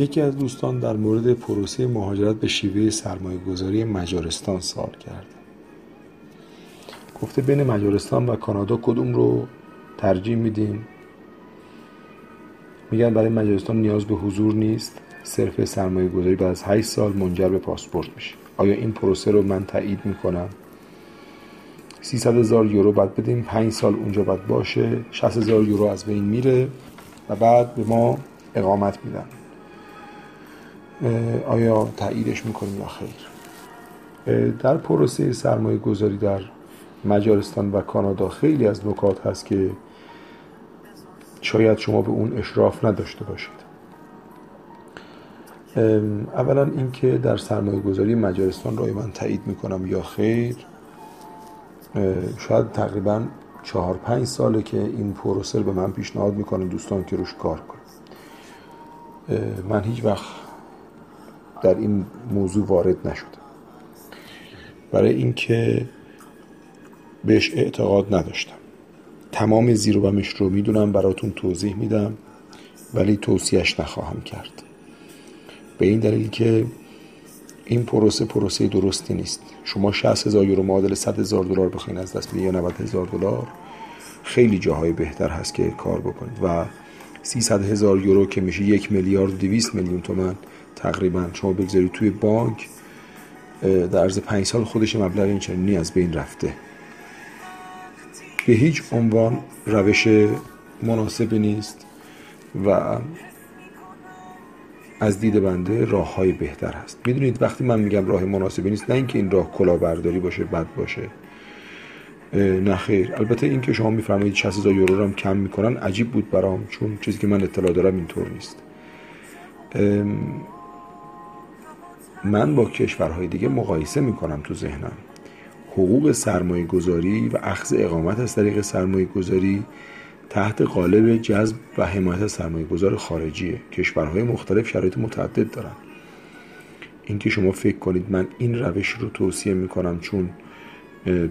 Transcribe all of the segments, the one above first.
یکی از دوستان در مورد پروسه مهاجرت به شیوه سرمایه گذاری مجارستان سوال کرد. گفته بین مجارستان و کانادا کدوم رو ترجیح میدیم؟ میگن برای مجارستان نیاز به حضور نیست. صرف سرمایه گذاری بعد از 8 سال منجر به پاسپورت میشه. آیا این پروسه رو من تایید می‌کنم؟ 300 هزار یورو باید بدیم. 5 سال اونجا باید باشه. 60 هزار یورو از بین میره و بعد به ما اقامت میدن. آیا تاییدش می‌کنیم یا خیر؟ در پروسه سرمایه گذاری در مجارستان و کانادا خیلی از نکات هست که شاید شما به اون اشراف نداشته باشید. اولا اینکه در سرمایه گذاری مجارستان رو من تایید می‌کنم یا خیر شاید تقریبا چهار پنج ساله که این پروسه به من پیشنهاد می‌کنه دوستان که روش کار کنم من هیچ وقت در این موضوع وارد نشدم برای اینکه بهش اعتقاد نداشتم. تمام زیر و بمش رو می‌دونم براتون توضیح میدم ولی توصیهش نخواهم کرد. به این دلیل که این پروسه پروسه درستی نیست. شما 60 هزار یورو معادل 100 هزار دلار بخواین از دست بدید یا 90 هزار دلار خیلی جاهای بهتر هست که کار بکنید. و 300 هزار یورو که میشه یک میلیارد و 200 میلیون تومن تقریبا. شما بگذارید توی بانک در عرض 5 سال خودش مبلغ این چنینی از بین رفته. به هیچ عنوان روش مناسبی نیست و از دید بنده راه های بهتر هست. می‌دونید وقتی من میگم راه مناسبی نیست نه اینکه این راه کلاهبرداری باشه بد باشه. نه خیر. البته این که شما میفرمایید 60 هزار یورو رو هم کم می‌کنن عجیب بود برام چون چیزی که من اطلاع دارم اینطور نیست. من با کشورهای دیگه مقایسه می‌کنم تو ذهنم. حقوق سرمایه گذاری و اخذ اقامت از طریق سرمایه گذاری تحت قالب جذب و حمایت سرمایه گذار خارجیه. کشورهای مختلف شرایط متعدد دارن. اینکه شما فکر کنید من این روش رو توصیه می‌کنم چون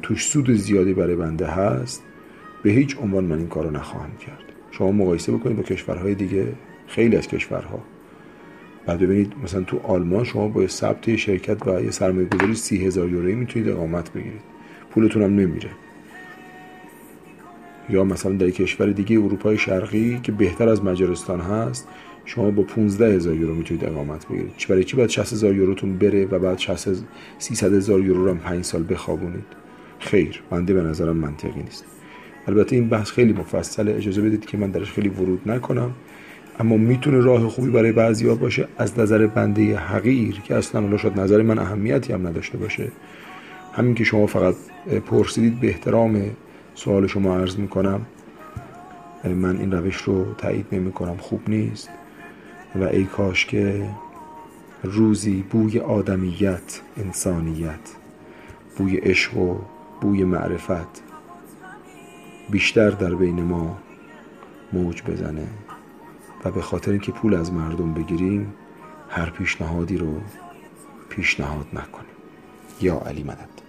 توش سود زیادی برای بنده هست به هیچ عنوان من این کار رو نخواهم کرد. شما مقایسه بکنید با کشورهای دیگه خیلی از کشورها. بعد ببینید مثلا تو آلمان شما با ثبت شرکت و یه سرمایه گذاری سی هزار یورویی می‌تونید اقامت بگیرید. پولتون هم نمیره. یا مثلا در کشور دیگه اروپای شرقی که بهتر از مجارستان هست شما با 15 هزار یورو می‌تونید اقامت بگیرید. برای چی باید 60 هزار یوروتون بره و بعد 60 300 هزار یورو رو هم 5 سال بخوابونید؟ خیر بنده به نظرم منطقی نیست. البته این بحث خیلی مفصله اجازه بدید که من درش خیلی ورود نکنم. اما می‌تونه راه خوبی برای بعضیا باشه از نظر بنده حقیر که اصلا الله شد نظر من اهمیتی هم نداشته باشه. همین که شما فقط پرسیدید به احترام سوال شما عرض می‌کنم. من این روش رو تایید نمی کنم خوب نیست. و ای کاش که روزی بوی آدمیت انسانیت بوی عشق و بوی معرفت بیشتر در بین ما موج بزنه و به خاطر اینکه پول از مردم بگیریم هر پیشنهادی رو پیشنهاد نکنیم. یا علی مدد.